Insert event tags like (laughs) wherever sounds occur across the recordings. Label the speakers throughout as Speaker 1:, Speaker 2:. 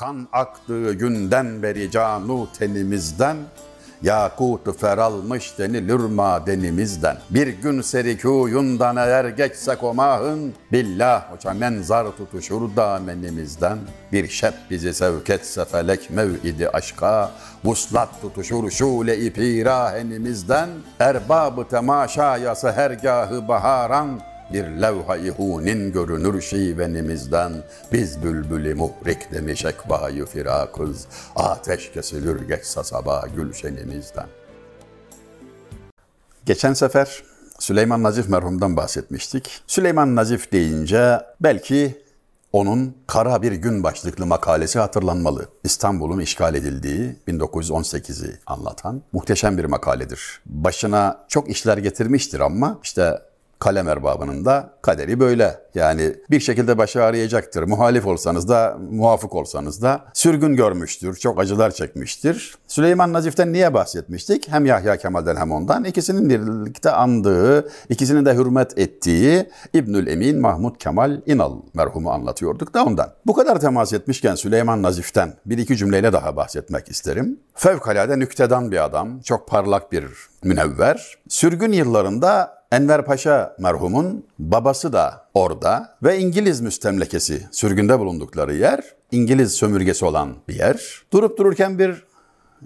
Speaker 1: Kan aktığı günden beri canu tenimizden, Yakutu feralmış denilir madenimizden. Bir gün serikuyundan eğer geçsek o mahın, Billah hoca menzar tutuşur damenimizden. Bir şep bizi sevk etse felek mev'idi aşka, Vuslat tutuşur şule-i pirahenimizden. Erbabı temaşaya sehergahı baharan, bir levha-i hunin görünür şivenimizden. Biz bülbülü muhrik demiş ekbayı firakız. Ateş kesilir geçsa sabah gülşenimizden. Geçen sefer Süleyman Nazif merhumdan bahsetmiştik. Süleyman Nazif deyince belki onun Kara Bir Gün başlıklı makalesi hatırlanmalı. İstanbul'un işgal edildiği 1918'i anlatan muhteşem bir makaledir. Başına çok işler getirmiştir ama işte kalem erbabının da kaderi böyle. Yani bir şekilde başı arayacaktır. Muhalif olsanız da, muvafık olsanız da sürgün görmüştür, çok acılar çekmiştir. Süleyman Nazif'ten niye bahsetmiştik? Hem Yahya Kemal'den hem ondan. İkisinin birlikte andığı, ikisinin de hürmet ettiği İbnül Emin Mahmud Kemal İnal merhumu anlatıyorduk da ondan. Bu kadar temas etmişken Süleyman Nazif'ten bir iki cümleyle daha bahsetmek isterim. Fevkalade nüktedan bir adam, çok parlak bir münevver. Sürgün yıllarında Enver Paşa merhumun babası da orada ve İngiliz müstemlekesi sürgünde bulundukları yer İngiliz sömürgesi olan bir yer. Durup dururken bir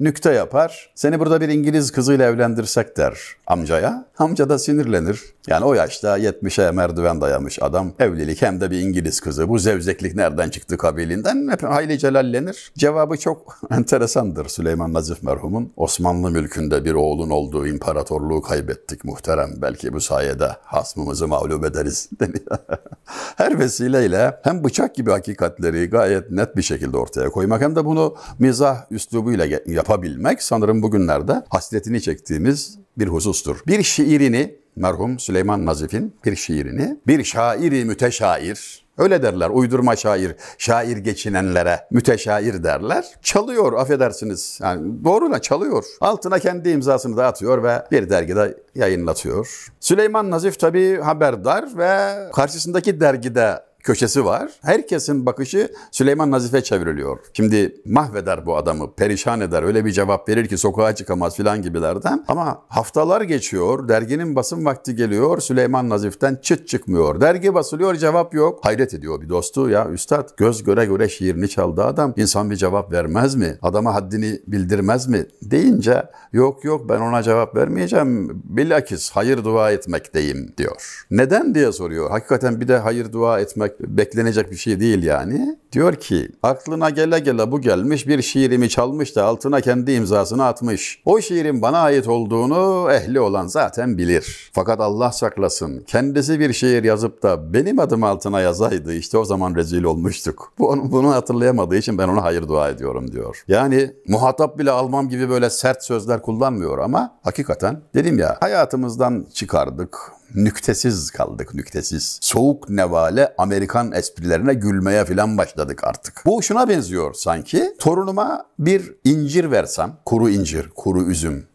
Speaker 1: nükte yapar. Seni burada bir İngiliz kızıyla evlendirsek der amcaya. Amca da sinirlenir. Yani o yaşta 70'e merdiven dayamış adam. Evlilik hem de bir İngiliz kızı. Bu zevzeklik nereden çıktı kabilinden? Hep hayli celallenir. Cevabı çok (laughs) enteresandır Süleyman Nazif merhumun. Osmanlı mülkünde bir oğlun olduğu imparatorluğu kaybettik muhterem. Belki bu sayede hasmımızı mağlup ederiz. (laughs) Her vesileyle hem bıçak gibi hakikatleri gayet net bir şekilde ortaya koymak hem de bunu mizah üslubuyla yapabilmek sanırım bugünlerde hasretini çektiğimiz bir husustur. Bir şiirini merhum Süleyman Nazif'in bir şiirini bir şairi müteşair Öyle derler uydurma şair, şair geçinenlere müteşair derler. Çalıyor affedersiniz. Yani doğru da çalıyor. Altına kendi imzasını dağıtıyor ve bir dergide yayınlatıyor. Süleyman Nazif tabii haberdar ve karşısındaki dergide köşesi var. Herkesin bakışı Süleyman Nazif'e çevriliyor. Şimdi mahveder bu adamı, perişan eder. Öyle bir cevap verir ki sokağa çıkamaz filan gibilerden. Ama haftalar geçiyor, derginin basın vakti geliyor. Süleyman Nazif'ten çıt çıkmıyor. Dergi basılıyor, cevap yok. Hayret ediyor bir dostu. Ya üstad göz göre göre şiirini çaldı adam. İnsan bir cevap vermez mi? Adama haddini bildirmez mi? Deyince yok yok ben ona cevap vermeyeceğim. Bilakis hayır dua etmekteyim diyor. Neden diye soruyor. Hakikaten bir de hayır dua etmek beklenecek bir şey değil yani. Diyor ki aklına gele gele bu gelmiş bir şiirimi çalmış da altına kendi imzasını atmış. O şiirin bana ait olduğunu ehli olan zaten bilir. Fakat Allah saklasın kendisi bir şiir yazıp da benim adım altına yazaydı işte o zaman rezil olmuştuk. Bu, bunu hatırlayamadığı için ben ona hayır dua ediyorum diyor. Yani muhatap bile almam gibi böyle sert sözler kullanmıyor ama hakikaten dedim ya hayatımızdan çıkardık nüktesiz kaldık nüktesiz. Soğuk nevale Amerikan esprilerine gülmeye filan başladık artık. Bu şuna benziyor sanki. Torunuma bir incir versem, kuru incir, kuru üzüm,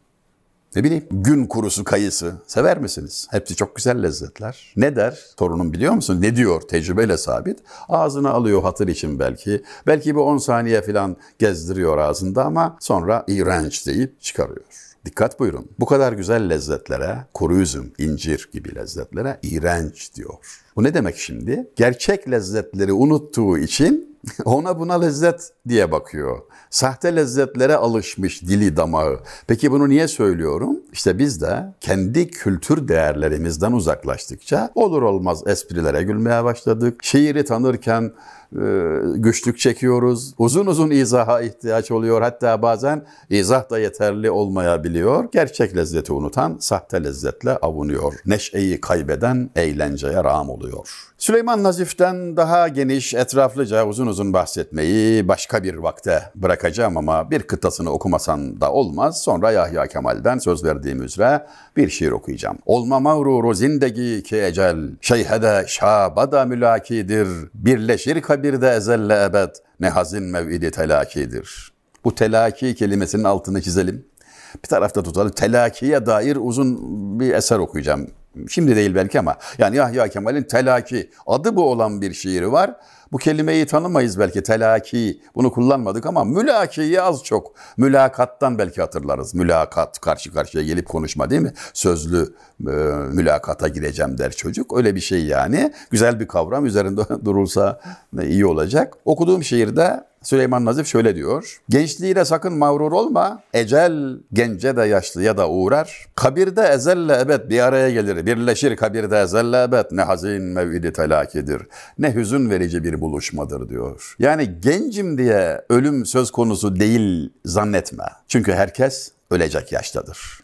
Speaker 1: ne bileyim gün kurusu kayısı sever misiniz? Hepsi çok güzel lezzetler. Ne der torunum biliyor musun? Ne diyor tecrübeyle sabit? Ağzına alıyor hatır için belki. Belki bir 10 saniye falan gezdiriyor ağzında ama sonra iğrenç deyip çıkarıyor. Dikkat buyurun. Bu kadar güzel lezzetlere, kuru üzüm, incir gibi lezzetlere iğrenç diyor. Bu ne demek şimdi? Gerçek lezzetleri unuttuğu için (laughs) ona buna lezzet diye bakıyor. Sahte lezzetlere alışmış dili damağı. Peki bunu niye söylüyorum? İşte biz de kendi kültür değerlerimizden uzaklaştıkça olur olmaz esprilere gülmeye başladık. Şiiri tanırken güçlük çekiyoruz. Uzun uzun izaha ihtiyaç oluyor. Hatta bazen izah da yeterli olmayabiliyor. Gerçek lezzeti unutan sahte lezzetle avunuyor. Neşeyi kaybeden eğlenceye rağm oluyor. Süleyman Nazif'ten daha geniş, etraflıca uzun uzun bahsetmeyi başka bir vakte bırakacağım ama bir kıtasını okumasan da olmaz. Sonra Yahya Kemal'den söz verdiğim üzere bir şiir okuyacağım. Olma mağruru zindegi ki ecel, şeyhede şabada mülakidir, birleşir kabirde ezelle ebed, ne hazin mev'idi telakidir. Bu telaki kelimesinin altını çizelim. Bir tarafta tutalım. Telakiye dair uzun bir eser okuyacağım Şimdi değil belki ama yani Yahya Kemal'in Telaki adı bu olan bir şiiri var. Bu kelimeyi tanımayız belki telaki bunu kullanmadık ama mülakiyi az çok mülakattan belki hatırlarız. Mülakat karşı karşıya gelip konuşma değil mi? Sözlü e, mülakata gireceğim der çocuk. Öyle bir şey yani. Güzel bir kavram üzerinde (laughs) durulsa iyi olacak. Okuduğum şiirde Süleyman Nazif şöyle diyor. Gençliğiyle sakın mağrur olma. Ecel gence de yaşlıya da uğrar. Kabirde ezelle ebed bir araya gelir. Birleşir kabirde ezelle ebed. Ne hazin mev'idi telakidir. Ne hüzün verici bir buluşmadır diyor. Yani gencim diye ölüm söz konusu değil zannetme. Çünkü herkes ölecek yaştadır.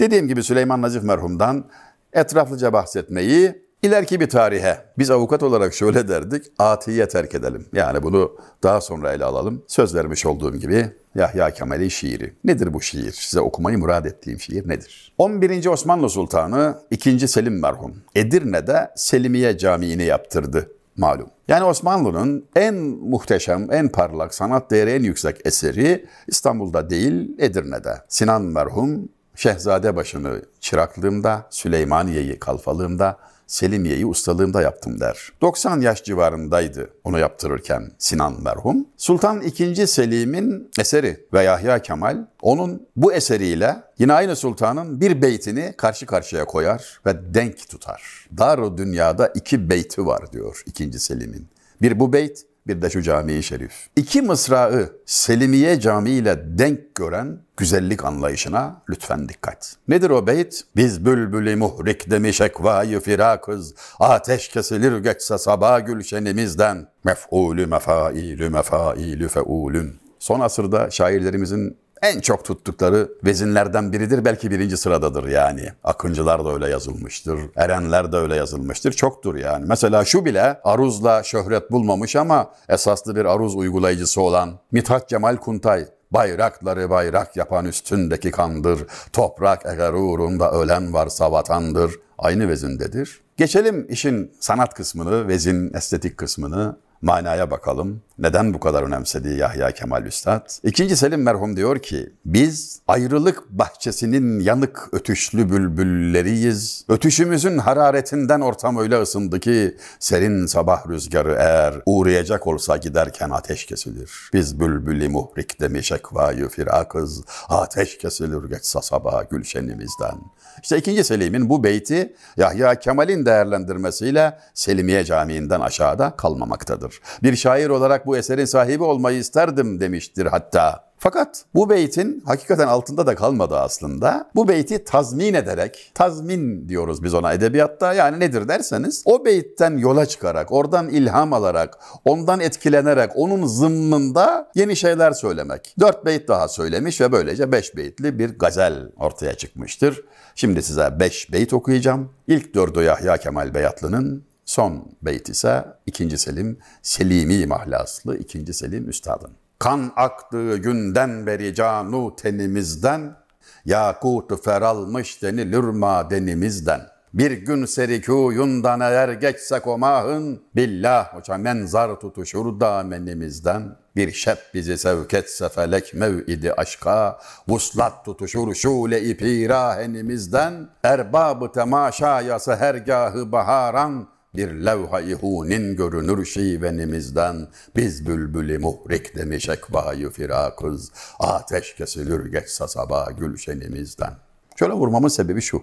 Speaker 1: Dediğim gibi Süleyman Nazif merhumdan etraflıca bahsetmeyi İleriki bir tarihe biz avukat olarak şöyle derdik, atiye terk edelim. Yani bunu daha sonra ele alalım. Söz vermiş olduğum gibi Yahya Kemal'i şiiri. Nedir bu şiir? Size okumayı murad ettiğim şiir nedir? 11. Osmanlı Sultanı 2. Selim merhum Edirne'de Selimiye Camii'ni yaptırdı malum. Yani Osmanlı'nın en muhteşem, en parlak, sanat değeri en yüksek eseri İstanbul'da değil Edirne'de. Sinan merhum Şehzade başını çıraklığımda, Süleymaniye'yi kalfalığımda, Selimiye'yi ustalığımda yaptım der. 90 yaş civarındaydı onu yaptırırken Sinan merhum. Sultan II. Selim'in eseri ve Yahya Kemal onun bu eseriyle yine aynı sultanın bir beytini karşı karşıya koyar ve denk tutar. Dar dünyada iki beyti var diyor II. Selim'in. Bir bu beyt, bir de şu cami-i şerif. İki mısrağı Selimiye Camii ile denk gören güzellik anlayışına lütfen dikkat. Nedir o beyt? Biz bülbülü muhrik demiş ekvayı firakız, ateş kesilir geçse sabah gülşenimizden, mef'ulü mefailü mefailü feulün. Son asırda şairlerimizin en çok tuttukları vezinlerden biridir. Belki birinci sıradadır yani. Akıncılar da öyle yazılmıştır. Erenler de öyle yazılmıştır. Çoktur yani. Mesela şu bile aruzla şöhret bulmamış ama esaslı bir aruz uygulayıcısı olan Mithat Cemal Kuntay. Bayrakları bayrak yapan üstündeki kandır. Toprak eğer uğrunda ölen varsa vatandır. Aynı vezindedir. Geçelim işin sanat kısmını, vezin estetik kısmını manaya bakalım. Neden bu kadar önemsediği Yahya Kemal Üstad? İkinci Selim merhum diyor ki, biz ayrılık bahçesinin yanık ötüşlü bülbülleriyiz. Ötüşümüzün hararetinden ortam öyle ısındı ki, serin sabah rüzgarı eğer uğrayacak olsa giderken ateş kesilir. Biz bülbülü muhrik demiş ekvayı firakız, ateş kesilir geçsa sabah gülşenimizden. İşte ikinci Selim'in bu beyti Yahya Kemal'in değerlendirmesiyle Selimiye Camii'nden aşağıda kalmamaktadır. Bir şair olarak bu eserin sahibi olmayı isterdim demiştir hatta. Fakat bu beytin hakikaten altında da kalmadı aslında. Bu beyti tazmin ederek, tazmin diyoruz biz ona edebiyatta yani nedir derseniz o beytten yola çıkarak, oradan ilham alarak, ondan etkilenerek, onun zımmında yeni şeyler söylemek. Dört beyt daha söylemiş ve böylece beş beytli bir gazel ortaya çıkmıştır. Şimdi size beş beyt okuyacağım. İlk dördü Yahya Kemal Beyatlı'nın, son beyt ise 2. Selim Selimi mahlaslı 2. Selim Üstad'ın. Kan aktığı günden beri canu tenimizden, Yakut feralmış denilir madenimizden. Bir gün serikuyundan eğer geçsek o mahın, Billah hoca menzar tutuşur damenimizden. Bir şep bizi sevk etse felek mev'idi aşka, Vuslat tutuşur şule-i pirahenimizden. Erbab-ı temaşaya sehergahı baharan, bir levha-i hunin görünür şivenimizden. Biz bülbülü muhrik demiş ekvayı firakız. Ateş kesilir geçsa sabah gülşenimizden. Şöyle vurmamın sebebi şu.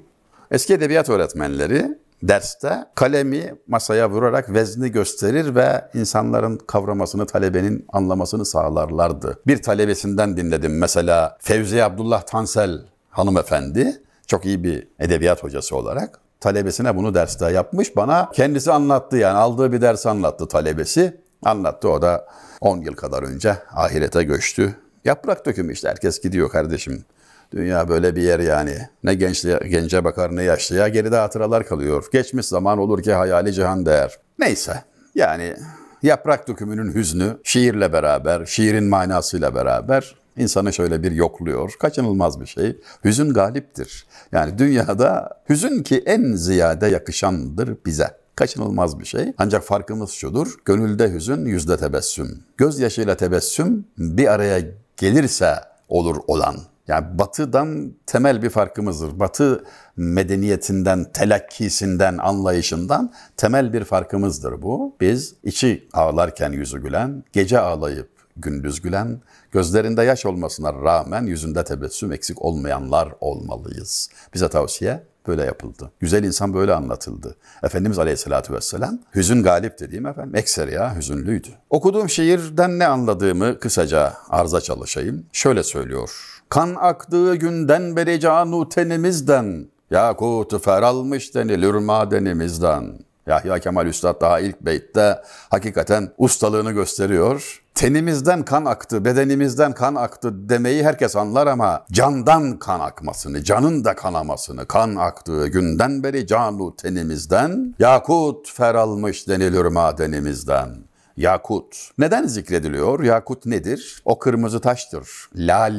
Speaker 1: Eski edebiyat öğretmenleri derste kalemi masaya vurarak vezni gösterir ve insanların kavramasını, talebenin anlamasını sağlarlardı. Bir talebesinden dinledim mesela Fevzi Abdullah Tansel hanımefendi, çok iyi bir edebiyat hocası olarak talebesine bunu derste yapmış. Bana kendisi anlattı yani aldığı bir ders anlattı talebesi. Anlattı o da 10 yıl kadar önce ahirete göçtü. Yaprak dökümü işte herkes gidiyor kardeşim. Dünya böyle bir yer yani. Ne gençliğe, gence bakar ne yaşlıya geride hatıralar kalıyor. Geçmiş zaman olur ki hayali cihan değer. Neyse yani yaprak dökümünün hüznü şiirle beraber, şiirin manasıyla beraber insanı şöyle bir yokluyor. Kaçınılmaz bir şey. Hüzün galiptir. Yani dünyada hüzün ki en ziyade yakışandır bize. Kaçınılmaz bir şey. Ancak farkımız şudur. Gönülde hüzün, yüzde tebessüm. Gözyaşıyla tebessüm bir araya gelirse olur olan. Yani batıdan temel bir farkımızdır. Batı medeniyetinden, telakkisinden, anlayışından temel bir farkımızdır bu. Biz içi ağlarken yüzü gülen, gece ağlayıp gündüz gülen, gözlerinde yaş olmasına rağmen yüzünde tebessüm eksik olmayanlar olmalıyız. Bize tavsiye böyle yapıldı. Güzel insan böyle anlatıldı. Efendimiz Aleyhisselatü Vesselam hüzün galip dediğim efendim ekseriya hüzünlüydü. Okuduğum şiirden ne anladığımı kısaca arza çalışayım. Şöyle söylüyor. Kan aktığı günden beri canu tenimizden, Yakutu feralmış denilir madenimizden. Yahya Kemal Üstad daha ilk beytte hakikaten ustalığını gösteriyor. Tenimizden kan aktı, bedenimizden kan aktı demeyi herkes anlar ama candan kan akmasını, canın da kanamasını, kan aktığı günden beri canu tenimizden, yakut feralmış denilir madenimizden. Yakut. Neden zikrediliyor? Yakut nedir? O kırmızı taştır. Lal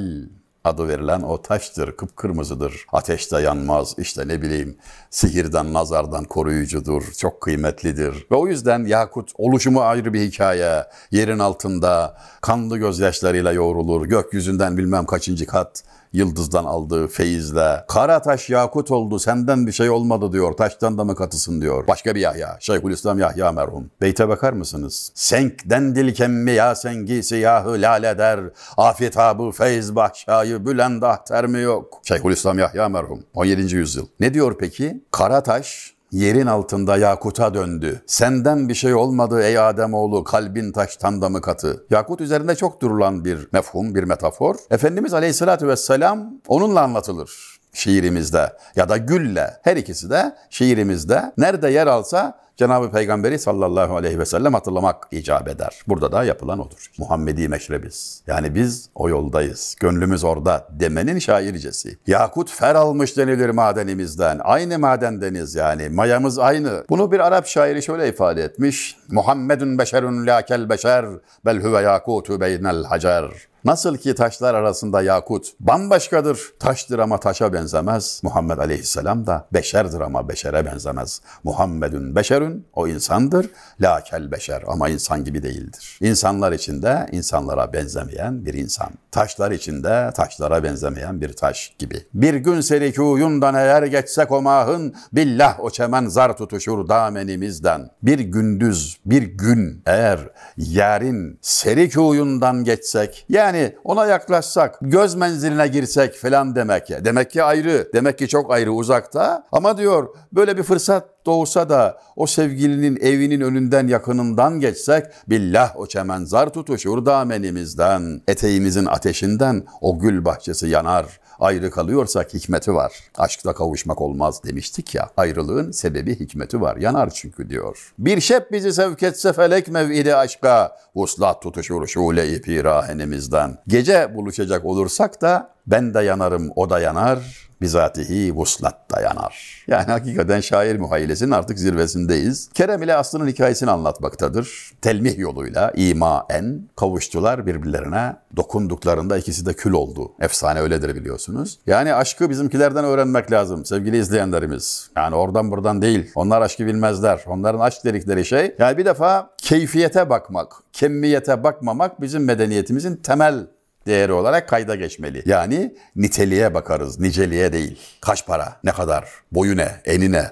Speaker 1: adı verilen o taştır, kıpkırmızıdır. Ateşte yanmaz, işte ne bileyim sihirden, nazardan koruyucudur, çok kıymetlidir. Ve o yüzden yakut oluşumu ayrı bir hikaye. Yerin altında kanlı gözyaşlarıyla yoğrulur, gökyüzünden bilmem kaçıncı kat yıldızdan aldığı feyizle. Kara taş yakut oldu senden bir şey olmadı diyor. Taştan da mı katısın diyor. Başka bir Yahya. Şeyhülislam Yahya merhum. Beyte bakar mısınız? Senkden dil kemmi ya sengi siyahı lale der. Afetabı feyz bahşayı bülendah termi yok. Şeyhülislam Yahya merhum. 17. yüzyıl. Ne diyor peki? Kara taş yerin altında yakuta döndü. Senden bir şey olmadı ey Ademoğlu kalbin taştan da mı katı? Yakut üzerinde çok durulan bir mefhum, bir metafor. Efendimiz Aleyhisselatü Vesselam onunla anlatılır şiirimizde ya da gülle her ikisi de şiirimizde nerede yer alsa Cenab-ı Peygamberi sallallahu aleyhi ve sellem hatırlamak icap eder. Burada da yapılan odur. Muhammedi meşrebiz. Yani biz o yoldayız. Gönlümüz orada demenin şaircesi. Yakut fer almış denilir madenimizden. Aynı madendeniz yani. Mayamız aynı. Bunu bir Arap şairi şöyle ifade etmiş. Muhammedun beşerun lakel beşer bel huve yakutu beynel hacer. Nasıl ki taşlar arasında yakut bambaşkadır. Taştır ama taşa benzemez. Muhammed Aleyhisselam da beşerdir ama beşere benzemez. Muhammedun beşerün o insandır. Lakel beşer ama insan gibi değildir. İnsanlar içinde insanlara benzemeyen bir insan. Taşlar içinde taşlara benzemeyen bir taş gibi. Bir gün serikuyundan eğer geçsek o mahın billah o çemen zar tutuşur damenimizden. Bir gündüz bir gün eğer yerin serikuyundan geçsek yani ona yaklaşsak, göz menziline girsek falan demek ya. Demek ki ayrı, demek ki çok ayrı uzakta. Ama diyor böyle bir fırsat doğsa da o sevgilinin evinin önünden yakınından geçsek billah o çemen zar tutuşur damenimizden, eteğimizin ateşinden o gül bahçesi yanar ayrı kalıyorsak hikmeti var. Aşkta kavuşmak olmaz demiştik ya. Ayrılığın sebebi hikmeti var. Yanar çünkü diyor. Bir şep bizi sevk etse felek mev'idi aşka. Vuslat tutuşur şule-i pirahenimizden. Gece buluşacak olursak da ben de yanarım, o da yanar bizatihi vuslat dayanar. Yani hakikaten şair muhayyilesinin artık zirvesindeyiz. Kerem ile Aslı'nın hikayesini anlatmaktadır. Telmih yoluyla imaen kavuştular birbirlerine. Dokunduklarında ikisi de kül oldu. Efsane öyledir biliyorsunuz. Yani aşkı bizimkilerden öğrenmek lazım sevgili izleyenlerimiz. Yani oradan buradan değil. Onlar aşkı bilmezler. Onların aşk dedikleri şey yani bir defa keyfiyete bakmak, kemmiyete bakmamak bizim medeniyetimizin temel değeri olarak kayda geçmeli. Yani niteliğe bakarız, niceliğe değil. Kaç para, ne kadar, boyu ne, eni ne?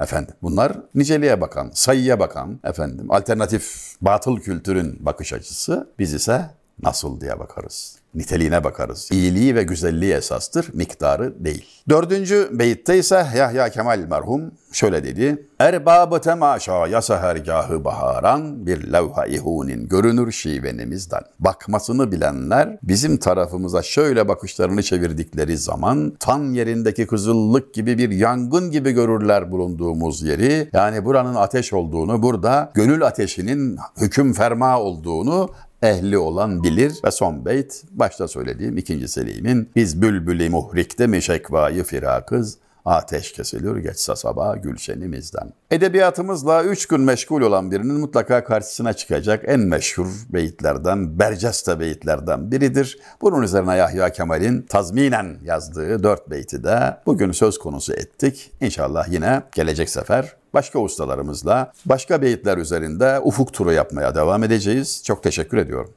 Speaker 1: Efendim bunlar niceliğe bakan, sayıya bakan efendim alternatif batıl kültürün bakış açısı. Biz ise nasıl diye bakarız niteliğine bakarız. İyiliği ve güzelliği esastır, miktarı değil. Dördüncü beyitte ise Yahya Kemal merhum şöyle dedi. Erbabı temaşa ya sehergahı baharan bir levha ihunin görünür şivenimizden. Bakmasını bilenler bizim tarafımıza şöyle bakışlarını çevirdikleri zaman tan yerindeki kızıllık gibi bir yangın gibi görürler bulunduğumuz yeri. Yani buranın ateş olduğunu, burada gönül ateşinin hüküm ferma olduğunu ehli olan bilir ve son beyt başta söylediğim ikinci Selim'in biz bülbülü muhrikte mi şekvayı firakız ateş kesilir geçse sabah gülşenimizden. Edebiyatımızla üç gün meşgul olan birinin mutlaka karşısına çıkacak en meşhur beyitlerden, berceste beyitlerden biridir. Bunun üzerine Yahya Kemal'in tazminen yazdığı dört beyti de bugün söz konusu ettik. İnşallah yine gelecek sefer başka ustalarımızla başka beyitler üzerinde ufuk turu yapmaya devam edeceğiz. Çok teşekkür ediyorum.